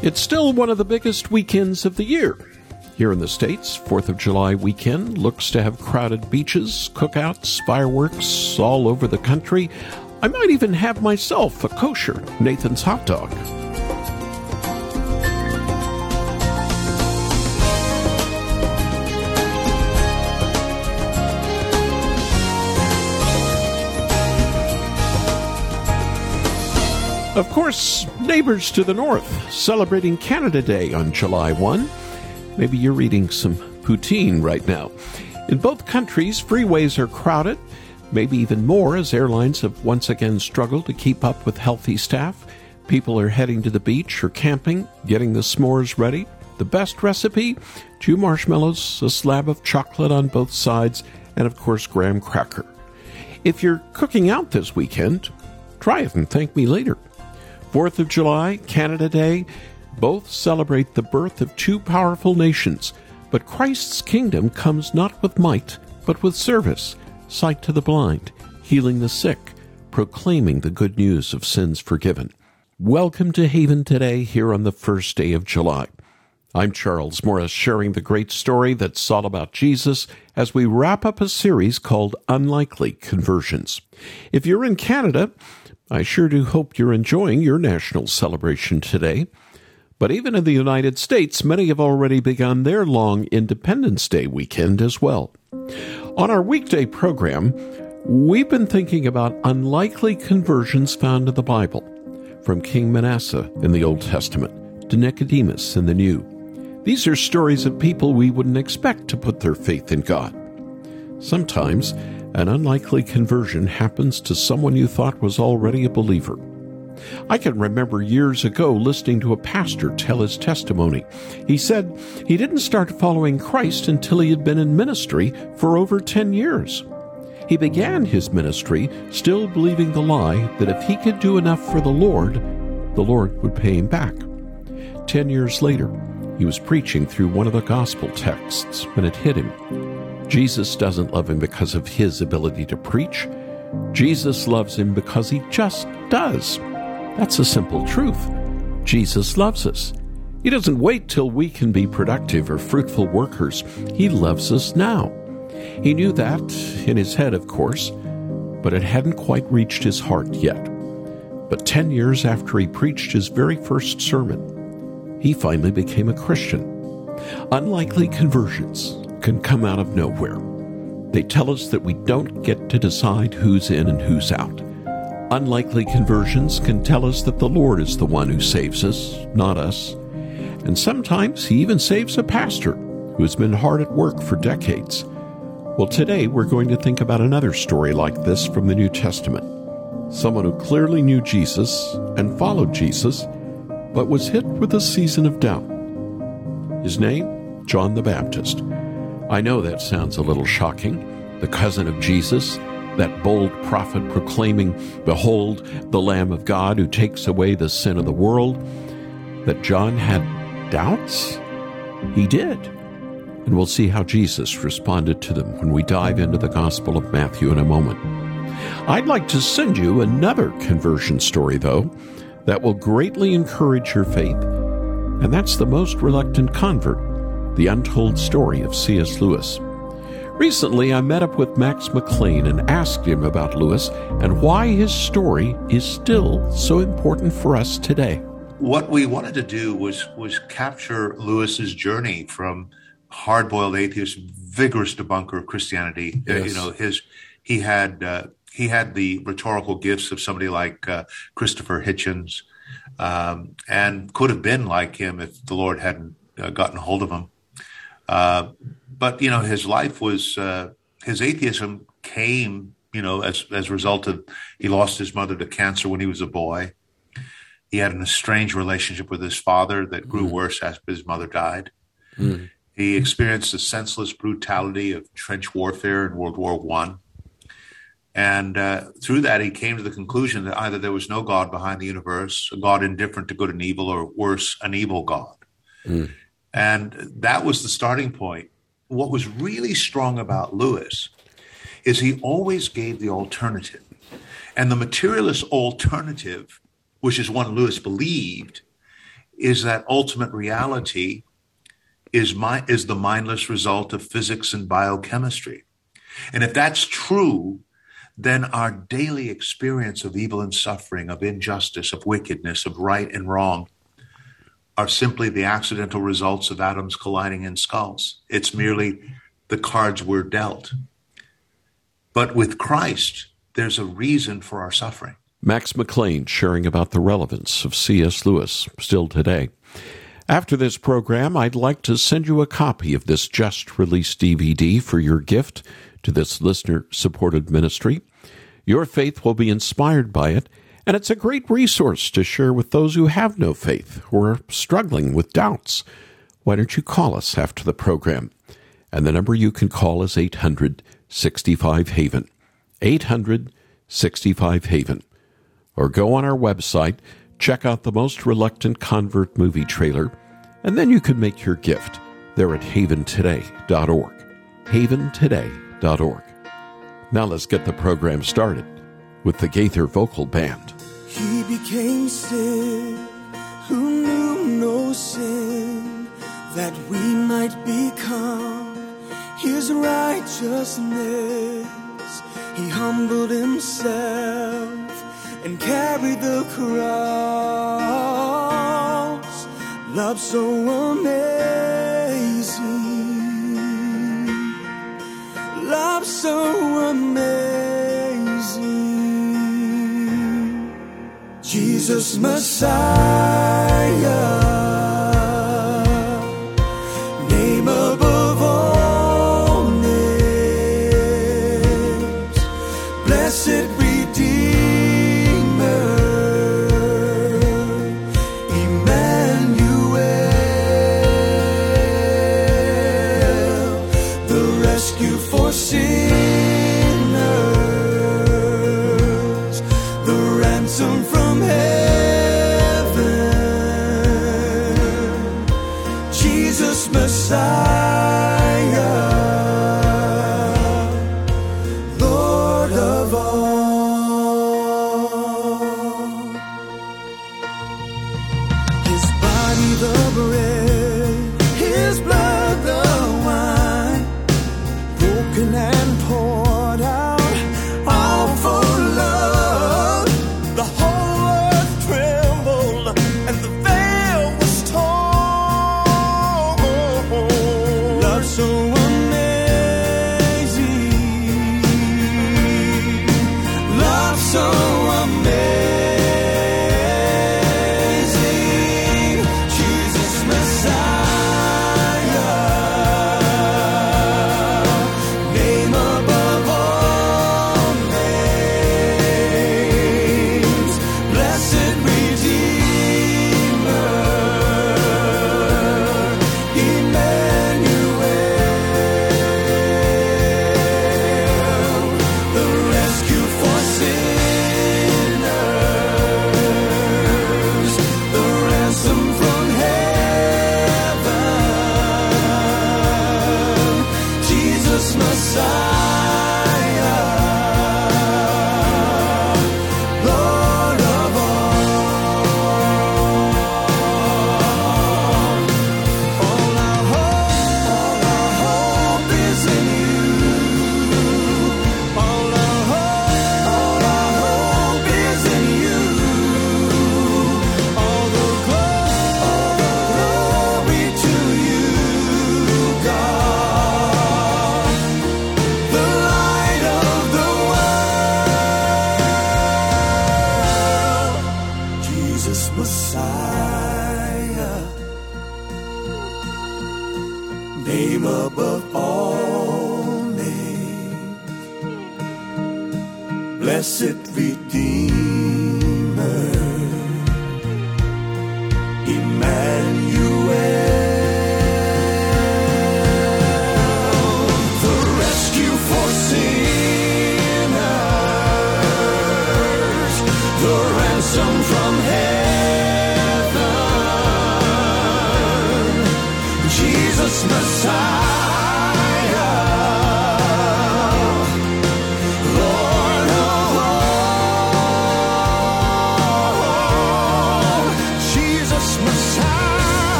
It's still one of the biggest weekends of the year. Here in the States, 4th of July weekend looks to have crowded beaches, cookouts, fireworks all over the country. I might even have myself a kosher Nathan's hot dog. Of course, neighbors to the north celebrating Canada Day on July 1. Maybe you're eating some poutine right now. In both countries, freeways are crowded, maybe even more as airlines have once again struggled to keep up with healthy staff. People are heading to the beach or camping, getting the s'mores ready. The best recipe? Two marshmallows, a slab of chocolate on both sides, and of course, graham cracker. If you're cooking out this weekend, try it and thank me later. 4th of July, Canada Day, both celebrate the birth of two powerful nations. But Christ's kingdom comes not with might, but with service, sight to the blind, healing the sick, proclaiming the good news of sins forgiven. Welcome to Haven today, here on the first day of July. I'm Charles Morris, sharing the great story that's all about Jesus as we wrap up a series called Unlikely Conversions. If you're in Canada, I sure do hope you're enjoying your national celebration today. But even in the United States, many have already begun their long Independence Day weekend as well. On our weekday program, we've been thinking about unlikely conversions found in the Bible, from King Manasseh in the Old Testament to Nicodemus in the New. These are stories of people we wouldn't expect to put their faith in God. Sometimes, an unlikely conversion happens to someone you thought was already a believer. I can remember years ago listening to a pastor tell his testimony. He said he didn't start following Christ until he had been in ministry for over 10 years. He began his ministry still believing the lie that if he could do enough for the Lord, the Lord would pay him back. Ten years later, he was preaching through one of the gospel texts when it hit him. Jesus doesn't love him because of his ability to preach. Jesus loves him because he just does. That's a simple truth. Jesus loves us. He doesn't wait till we can be productive or fruitful workers. He loves us now. He knew that in his head, of course, but it hadn't quite reached his heart yet. But 10 years after he preached his very first sermon, he finally became a Christian. Unlikely conversions can come out of nowhere. They tell us that we don't get to decide who's in and who's out. Unlikely conversions can tell us that the Lord is the one who saves us, not us. And sometimes He even saves a pastor who has been hard at work for decades. Well, today we're going to think about another story like this from the New Testament. Someone who clearly knew Jesus and followed Jesus, but was hit with a season of doubt. His name? John the Baptist. I know that sounds a little shocking. The cousin of Jesus, that bold prophet proclaiming, Behold, the Lamb of God who takes away the sin of the world, that John had doubts? He did. And we'll see how Jesus responded to them when we dive into the Gospel of Matthew in a moment. I'd like to send you another conversion story, though, that will greatly encourage your faith, and that's the most reluctant convert the Untold Story of C.S. Lewis. Recently, I met up with Max McLean and asked him about Lewis and why his story is still so important for us today. What we wanted to do was was capture Lewis's journey from hard-boiled atheist, vigorous debunker of Christianity. Yes. Uh, you know, his he had uh, he had the rhetorical gifts of somebody like uh, Christopher Hitchens, um, and could have been like him if the Lord hadn't uh, gotten hold of him. Uh, but you know, his life was uh, his atheism came, you know, as as a result of he lost his mother to cancer when he was a boy. He had an estranged relationship with his father that grew mm. worse as his mother died. Mm. He experienced the senseless brutality of trench warfare in World War One. And uh, through that, he came to the conclusion that either there was no God behind the universe, a God indifferent to good and evil, or worse, an evil God. Mm. And that was the starting point. What was really strong about Lewis is he always gave the alternative. And the materialist alternative, which is one Lewis believed, is that ultimate reality is my is the mindless result of physics and biochemistry. And if that's true, then our daily experience of evil and suffering, of injustice, of wickedness, of right and wrong are simply the accidental results of atoms colliding in skulls. It's merely the cards we're dealt. But with Christ, there's a reason for our suffering. Max McLean sharing about the relevance of C.S. Lewis still today. After this program, I'd like to send you a copy of this just released DVD for your gift to this listener supported ministry. Your faith will be inspired by it, and it's a great resource to share with those who have no faith or are struggling with doubts. Why don't you call us after the program? And the number you can call is 800 65 Haven. 800 65 Haven. Or go on our website, check out the Most Reluctant Convert movie trailer, and then you can make your gift there at haventoday.org. Haventoday.org. Now let's get the program started with the Gaither Vocal Band. He became sin who knew no sin that we might become his righteousness. He humbled himself and carried the cross. Love so amazing. Love so amazing. Jesus Messiah. Broken and above all names. Blessed Redeemer,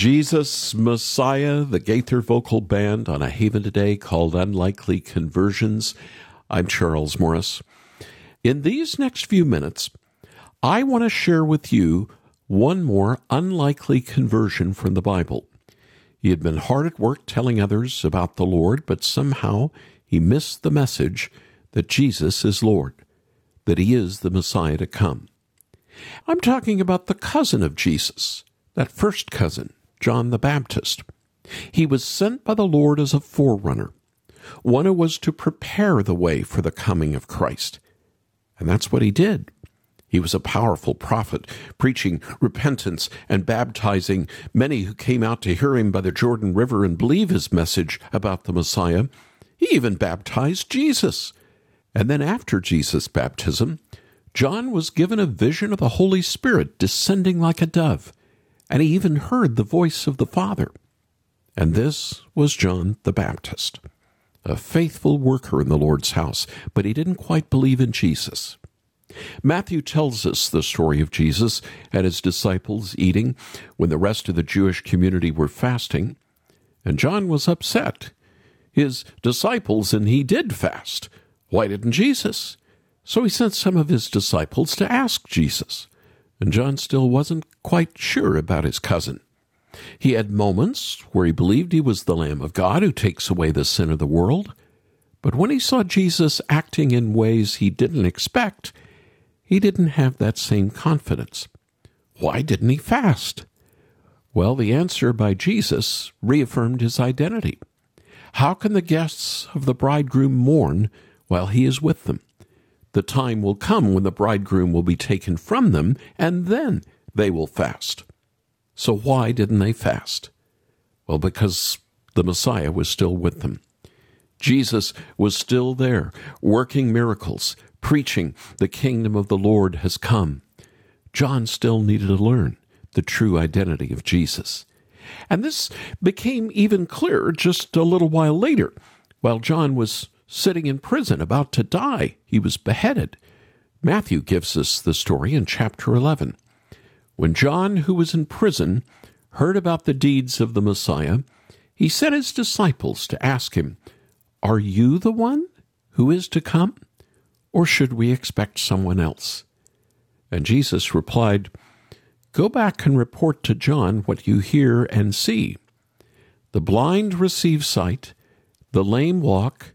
Jesus Messiah, the Gaither Vocal Band on a Haven today called Unlikely Conversions. I'm Charles Morris. In these next few minutes, I want to share with you one more unlikely conversion from the Bible. He had been hard at work telling others about the Lord, but somehow he missed the message that Jesus is Lord, that he is the Messiah to come. I'm talking about the cousin of Jesus, that first cousin, John the Baptist. He was sent by the Lord as a forerunner, one who was to prepare the way for the coming of Christ. And that's what he did. He was a powerful prophet, preaching repentance and baptizing many who came out to hear him by the Jordan River and believe his message about the Messiah. He even baptized Jesus. And then after Jesus' baptism, John was given a vision of the Holy Spirit descending like a dove and he even heard the voice of the Father. And this was John the Baptist, a faithful worker in the Lord's house, but he didn't quite believe in Jesus. Matthew tells us the story of Jesus and his disciples eating when the rest of the Jewish community were fasting, and John was upset. His disciples and he did fast. Why didn't Jesus? So he sent some of his disciples to ask Jesus and John still wasn't quite sure about his cousin. He had moments where he believed he was the Lamb of God who takes away the sin of the world, but when he saw Jesus acting in ways he didn't expect, he didn't have that same confidence. Why didn't he fast? Well, the answer by Jesus reaffirmed his identity. How can the guests of the bridegroom mourn while he is with them? The time will come when the bridegroom will be taken from them, and then they will fast. So why didn't they fast? Well, because the Messiah was still with them. Jesus was still there, working miracles, preaching, the kingdom of the Lord has come. John still needed to learn the true identity of Jesus. And this became even clearer just a little while later, while John was sitting in prison, about to die. He was beheaded. Matthew gives us the story in chapter 11. When John, who was in prison, heard about the deeds of the Messiah, he sent his disciples to ask him, Are you the one who is to come, or should we expect someone else? And Jesus replied, Go back and report to John what you hear and see. The blind receive sight, the lame walk,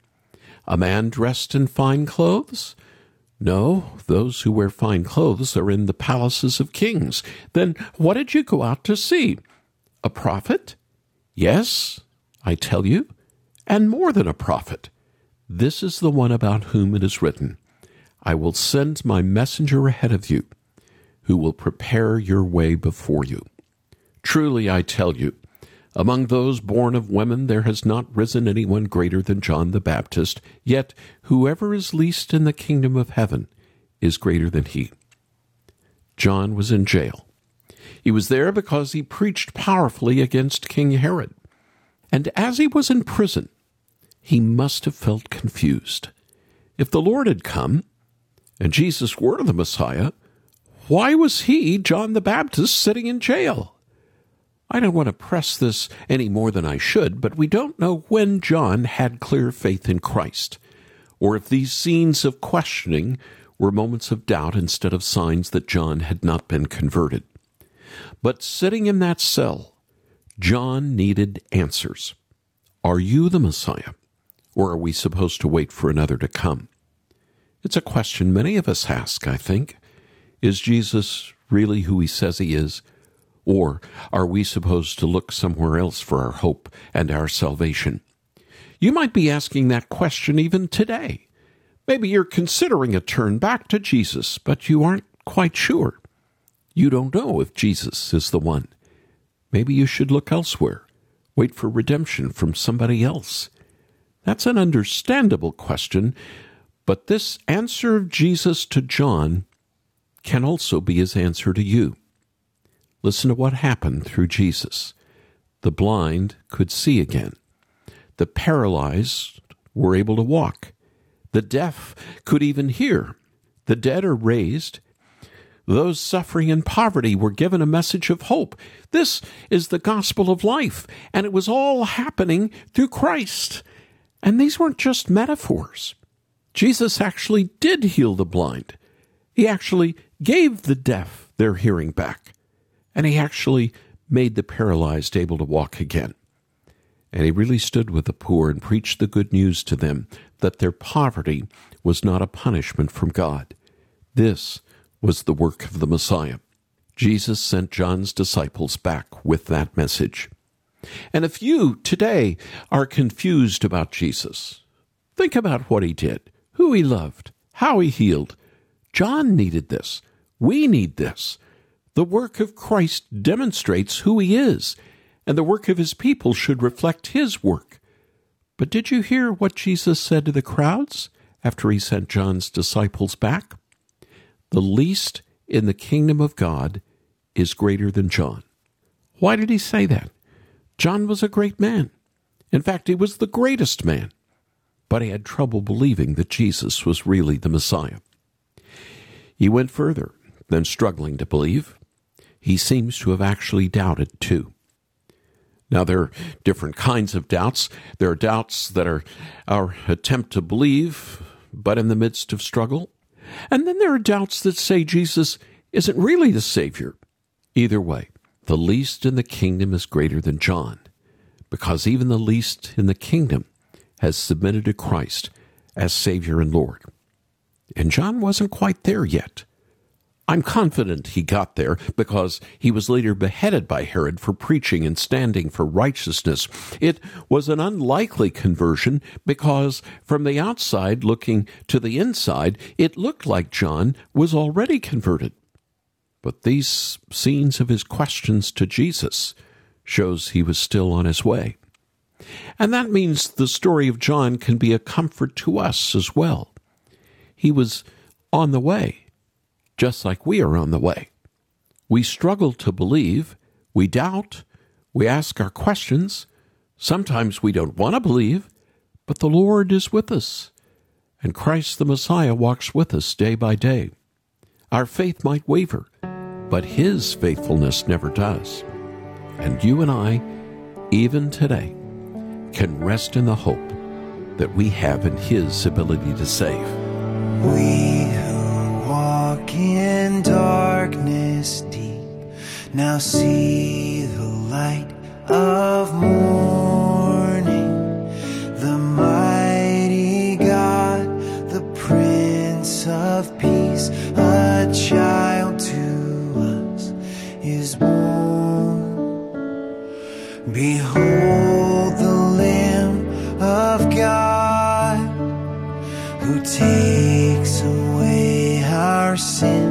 A man dressed in fine clothes? No, those who wear fine clothes are in the palaces of kings. Then what did you go out to see? A prophet? Yes, I tell you, and more than a prophet. This is the one about whom it is written I will send my messenger ahead of you, who will prepare your way before you. Truly I tell you, among those born of women, there has not risen anyone greater than John the Baptist, yet whoever is least in the kingdom of heaven is greater than he. John was in jail. He was there because he preached powerfully against King Herod. And as he was in prison, he must have felt confused. If the Lord had come, and Jesus were the Messiah, why was he, John the Baptist, sitting in jail? I don't want to press this any more than I should, but we don't know when John had clear faith in Christ, or if these scenes of questioning were moments of doubt instead of signs that John had not been converted. But sitting in that cell, John needed answers. Are you the Messiah, or are we supposed to wait for another to come? It's a question many of us ask, I think. Is Jesus really who he says he is? Or are we supposed to look somewhere else for our hope and our salvation? You might be asking that question even today. Maybe you're considering a turn back to Jesus, but you aren't quite sure. You don't know if Jesus is the one. Maybe you should look elsewhere. wait for redemption from somebody else? That's an understandable question, but this answer of Jesus to John can also be his answer to you. Listen to what happened through Jesus. The blind could see again. The paralyzed were able to walk. The deaf could even hear. The dead are raised. Those suffering in poverty were given a message of hope. This is the gospel of life, and it was all happening through Christ. And these weren't just metaphors. Jesus actually did heal the blind. He actually gave the deaf their hearing back. And he actually made the paralyzed able to walk again. And he really stood with the poor and preached the good news to them that their poverty was not a punishment from God. This was the work of the Messiah. Jesus sent John's disciples back with that message. And if you today are confused about Jesus, think about what he did, who he loved, how he healed. John needed this. We need this. The work of Christ demonstrates who he is, and the work of his people should reflect his work. But did you hear what Jesus said to the crowds after he sent John's disciples back? The least in the kingdom of God is greater than John. Why did he say that? John was a great man. In fact, he was the greatest man. But he had trouble believing that Jesus was really the Messiah. He went further than struggling to believe. He seems to have actually doubted too. Now, there are different kinds of doubts. There are doubts that are our attempt to believe, but in the midst of struggle. And then there are doubts that say Jesus isn't really the Savior. Either way, the least in the kingdom is greater than John, because even the least in the kingdom has submitted to Christ as Savior and Lord. And John wasn't quite there yet. I'm confident he got there because he was later beheaded by Herod for preaching and standing for righteousness. It was an unlikely conversion because from the outside looking to the inside, it looked like John was already converted. But these scenes of his questions to Jesus shows he was still on his way. And that means the story of John can be a comfort to us as well. He was on the way just like we are on the way. We struggle to believe, we doubt, we ask our questions. Sometimes we don't want to believe, but the Lord is with us, and Christ the Messiah walks with us day by day. Our faith might waver, but His faithfulness never does. And you and I, even today, can rest in the hope that we have in His ability to save. We walk in darkness deep, now see the light of morning. The mighty God, the Prince of Peace, a child to us is born. Behold the Lamb of God who takes our sin.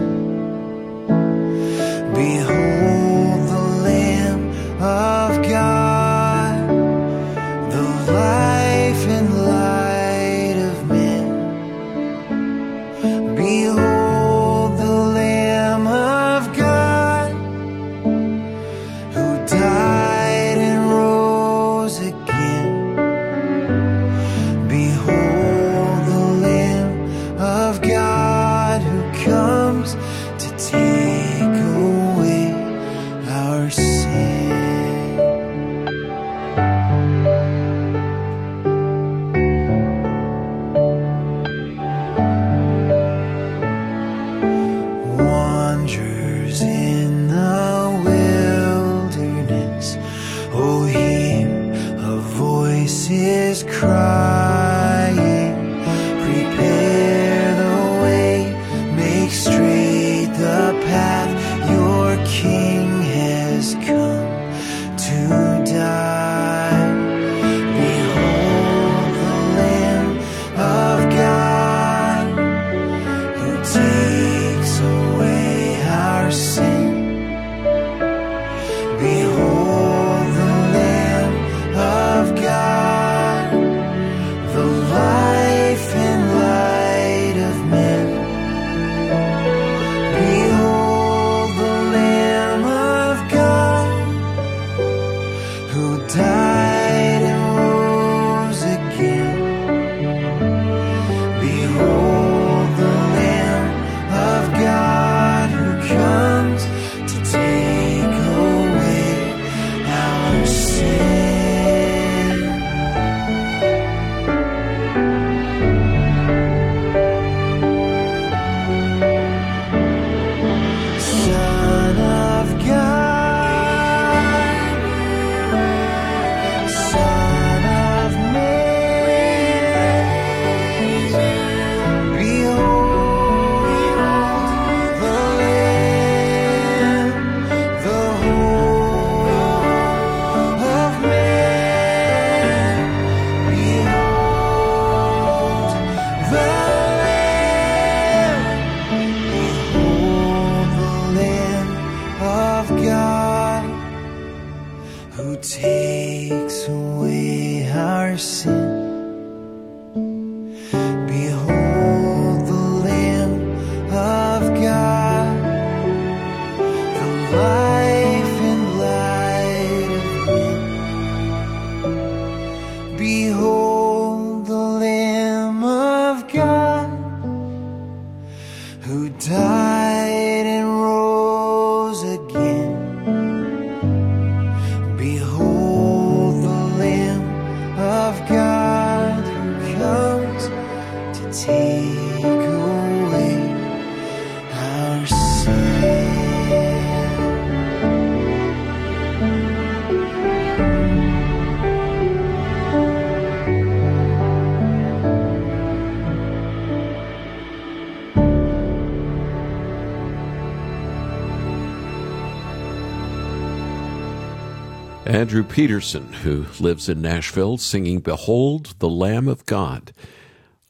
Andrew Peterson, who lives in Nashville, singing Behold the Lamb of God.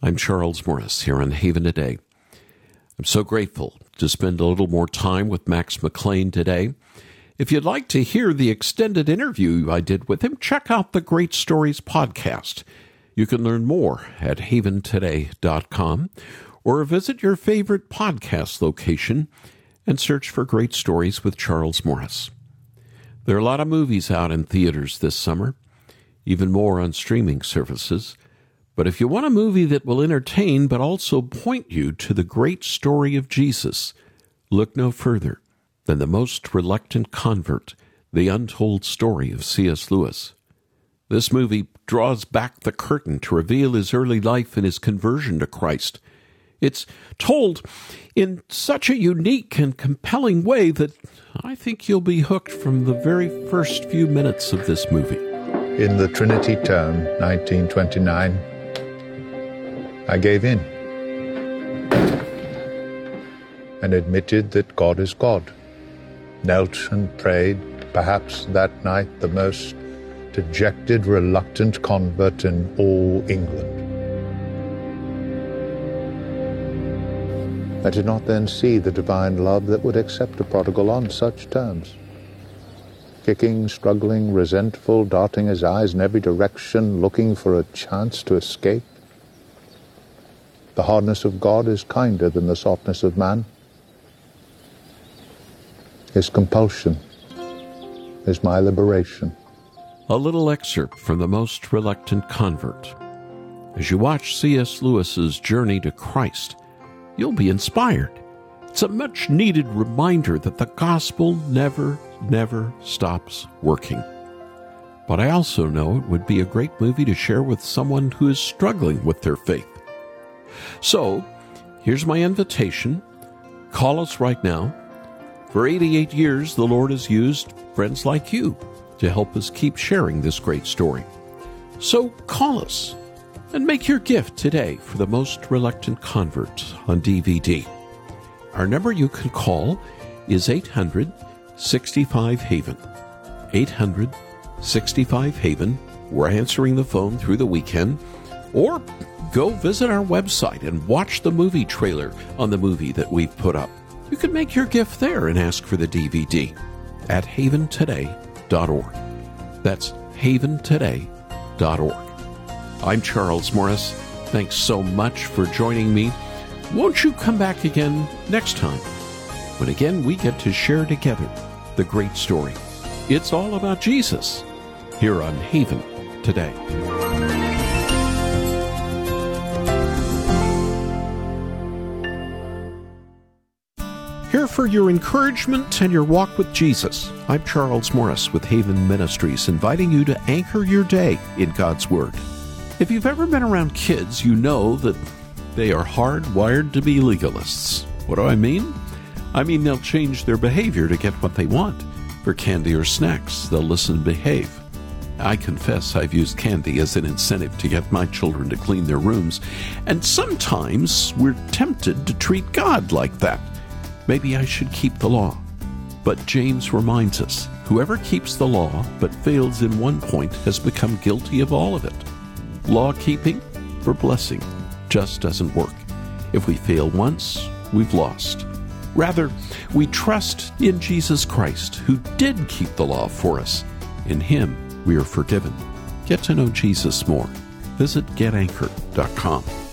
I'm Charles Morris here on Haven Today. I'm so grateful to spend a little more time with Max McLean today. If you'd like to hear the extended interview I did with him, check out the Great Stories podcast. You can learn more at haventoday.com or visit your favorite podcast location and search for Great Stories with Charles Morris. There are a lot of movies out in theaters this summer, even more on streaming services. But if you want a movie that will entertain but also point you to the great story of Jesus, look no further than The Most Reluctant Convert, the untold story of C.S. Lewis. This movie draws back the curtain to reveal his early life and his conversion to Christ. It's told in such a unique and compelling way that I think you'll be hooked from the very first few minutes of this movie. In the Trinity term, 1929, I gave in and admitted that God is God. Knelt and prayed, perhaps that night the most dejected, reluctant convert in all England. I did not then see the divine love that would accept a prodigal on such terms. Kicking, struggling, resentful, darting his eyes in every direction, looking for a chance to escape. The hardness of God is kinder than the softness of man. His compulsion is my liberation. A little excerpt from The Most Reluctant Convert. As you watch C.S. Lewis's journey to Christ, you'll be inspired. It's a much needed reminder that the gospel never, never stops working. But I also know it would be a great movie to share with someone who is struggling with their faith. So, here's my invitation. Call us right now. For 88 years, the Lord has used friends like you to help us keep sharing this great story. So call us and make your gift today for the most reluctant convert on DVD. Our number you can call is 800 65 Haven. 800 65 Haven. We're answering the phone through the weekend. Or go visit our website and watch the movie trailer on the movie that we've put up. You can make your gift there and ask for the DVD at haventoday.org. That's haventoday.org. I'm Charles Morris. Thanks so much for joining me. Won't you come back again next time? When again we get to share together the great story. It's all about Jesus here on Haven today. Here for your encouragement and your walk with Jesus. I'm Charles Morris with Haven Ministries, inviting you to anchor your day in God's Word. If you've ever been around kids, you know that they are hardwired to be legalists. What do I mean? I mean they'll change their behavior to get what they want. For candy or snacks, they'll listen and behave. I confess I've used candy as an incentive to get my children to clean their rooms, and sometimes we're tempted to treat God like that. Maybe I should keep the law. But James reminds us whoever keeps the law but fails in one point has become guilty of all of it. Law keeping for blessing just doesn't work. If we fail once, we've lost. Rather, we trust in Jesus Christ, who did keep the law for us. In Him, we are forgiven. Get to know Jesus more. Visit getanchored.com.